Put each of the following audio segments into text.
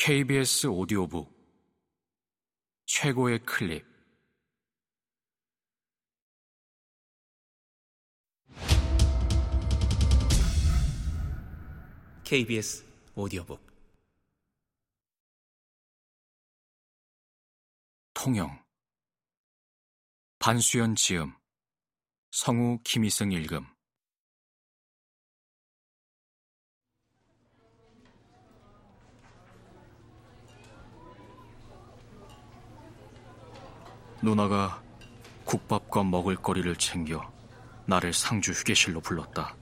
KBS 오디오북 최고의 클립. KBS 오디오북. 통영. 반수연 지음. 성우 김희승 읽음 누나가 국밥과 먹을거리를 챙겨 나를 상주 휴게실로 불렀다.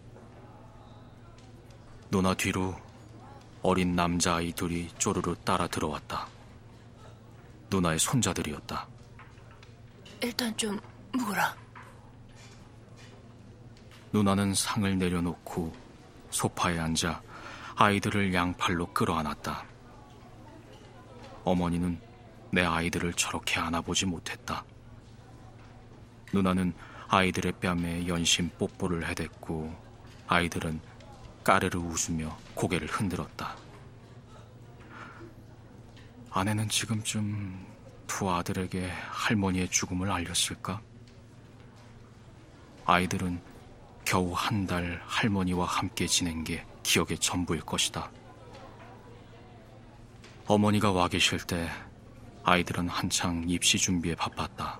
누나 뒤로 어린 남자아이 둘이 쪼르르 따라 들어왔다. 누나의 손자들이었다. 일단 좀 묵어라. 누나는 상을 내려놓고 소파에 앉아 아이들을 양팔로 끌어안았다. 어머니는 내 아이들을 저렇게 안아보지 못했다. 누나는 아이들의 뺨에 연신 뽀뽀를 해댔고 아이들은 까르르 웃으며 고개를 흔들었다. 아내는 지금쯤 두 아들에게 할머니의 죽음을 알렸을까? 아이들은 겨우 한 달 할머니와 함께 지낸 게 기억의 전부일 것이다. 어머니가 와 계실 때 아이들은 한창 입시 준비에 바빴다.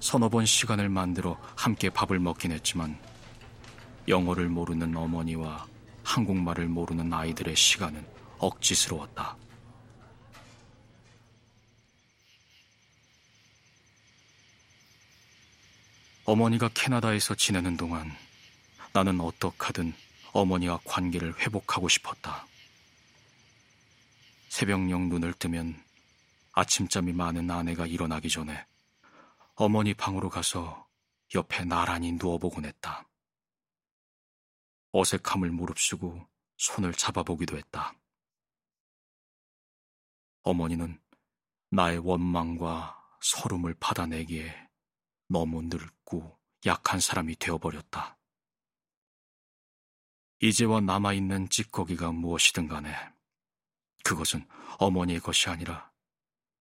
서너 번 시간을 만들어 함께 밥을 먹긴 했지만 영어를 모르는 어머니와 한국말을 모르는 아이들의 시간은 억지스러웠다. 어머니가 캐나다에서 지내는 동안 나는 어떡하든 어머니와 관계를 회복하고 싶었다. 새벽녘 눈을 뜨면 아침잠이 많은 아내가 일어나기 전에 어머니 방으로 가서 옆에 나란히 누워보곤 했다. 어색함을 무릅쓰고 손을 잡아보기도 했다. 어머니는 나의 원망과 서름을 받아내기에 너무 늙고 약한 사람이 되어버렸다. 이제와 남아있는 찌꺼기가 무엇이든 간에 그것은 어머니의 것이 아니라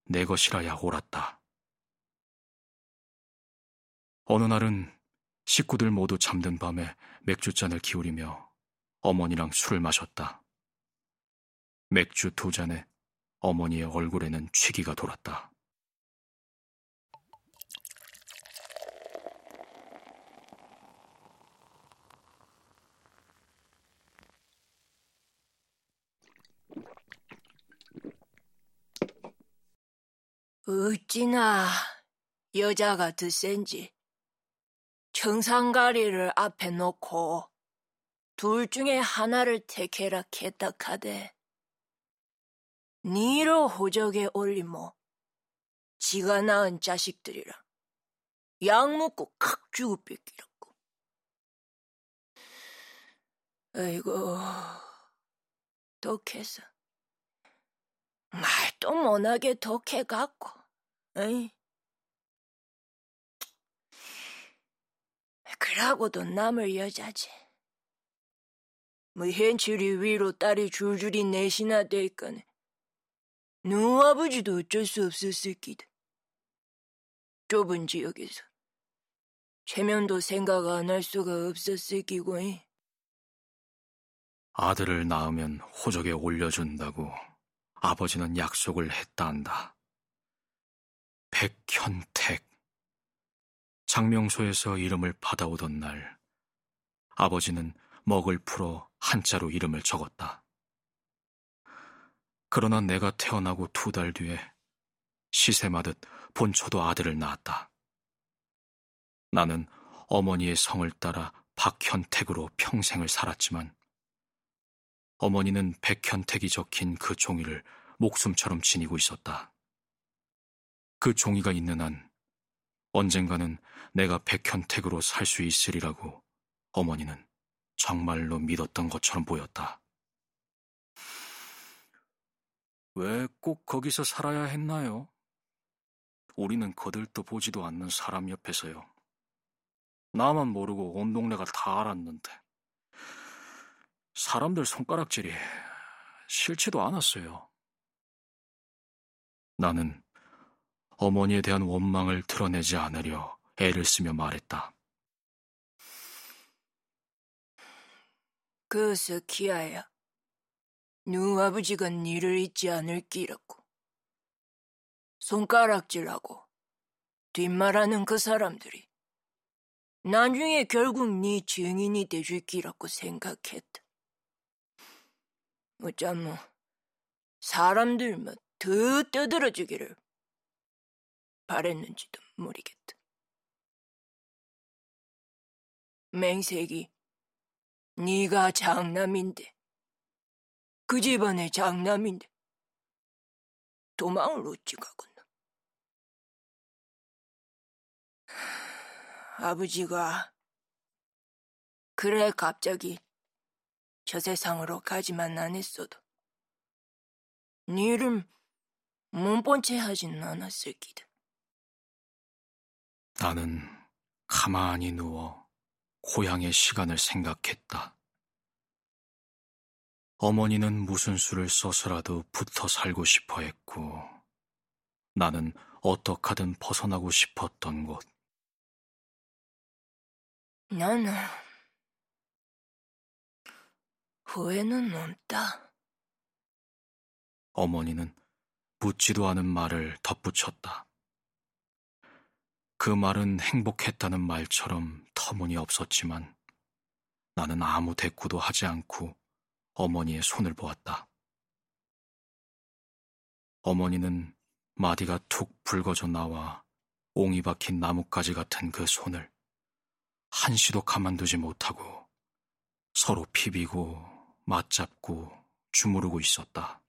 내 것이라야 옳았다. 어느 날은 식구들 모두 잠든 밤에 맥주잔을 기울이며 어머니랑 술을 마셨다. 맥주 두 잔에 어머니의 얼굴에는 취기가 돌았다. 어찌나 여자가 드센지. 청산가리를 앞에 놓고 둘 중에 하나를 택해라 개딱하되. 니로 호적에 올리모 지가 낳은 자식들이라. 약 먹고 칵 주고 뺏기라고. 아이고 독해서. 말도 못하게 독해갖고 에이. 그러고도 남을 여자지. 뭐 현실이 위로 딸이 줄줄이 내시나 될거네. 누 아버지도 어쩔 수 없었을 기다. 좁은 지역에서. 최면도 생각 안 할 수가 없었을 기고. 아들을 낳으면 호적에 올려준다고 아버지는 약속을 했다 한다. 백현택. 장명소에서 이름을 받아오던 날, 아버지는 먹을 풀어 한자로 이름을 적었다. 그러나 내가 태어나고 두 달 뒤에 시샘하듯 본초도 아들을 낳았다. 나는 어머니의 성을 따라 박현택으로 평생을 살았지만 어머니는 백현택이 적힌 그 종이를 목숨처럼 지니고 있었다. 그 종이가 있는 한 언젠가는 내가 백현택으로 살 수 있으리라고 어머니는 정말로 믿었던 것처럼 보였다. 왜 꼭 거기서 살아야 했나요? 우리는 거들떠 보지도 않는 사람 옆에서요. 나만 모르고 온 동네가 다 알았는데. 사람들 손가락질이 싫지도 않았어요. 나는 어머니에 대한 원망을 드러내지 않으려 애를 쓰며 말했다. 그 스키야야, 누 아버지가 니를 잊지 않을 끼라고. 손가락질하고 뒷말하는 그 사람들이 나중에 결국 네 증인이 돼줄 끼라고 생각했다. 어쩌면 사람들 만 더 떠들어주기를 바랬는지도 모르겠다. 맹색이 네가 장남인데 그 집안의 장남인데 도망을 어찌 가겠나. 아버지가 그래 갑자기 저 세상으로 가지만 안 했어도 니를 못본 채 하진 않았을 기다. 나는 가만히 누워 고향의 시간을 생각했다. 어머니는 무슨 수를 써서라도 붙어 살고 싶어 했고, 나는 어떡하든 벗어나고 싶었던 곳. 나는 후회는 없다. 어머니는 묻지도 않은 말을 덧붙였다. 그 말은 행복했다는 말처럼 터무니 없었지만 나는 아무 대꾸도 하지 않고 어머니의 손을 보았다. 어머니는 마디가 툭 붉어져 나와 옹이 박힌 나뭇가지 같은 그 손을 한시도 가만두지 못하고 서로 비비고 맞잡고 주무르고 있었다.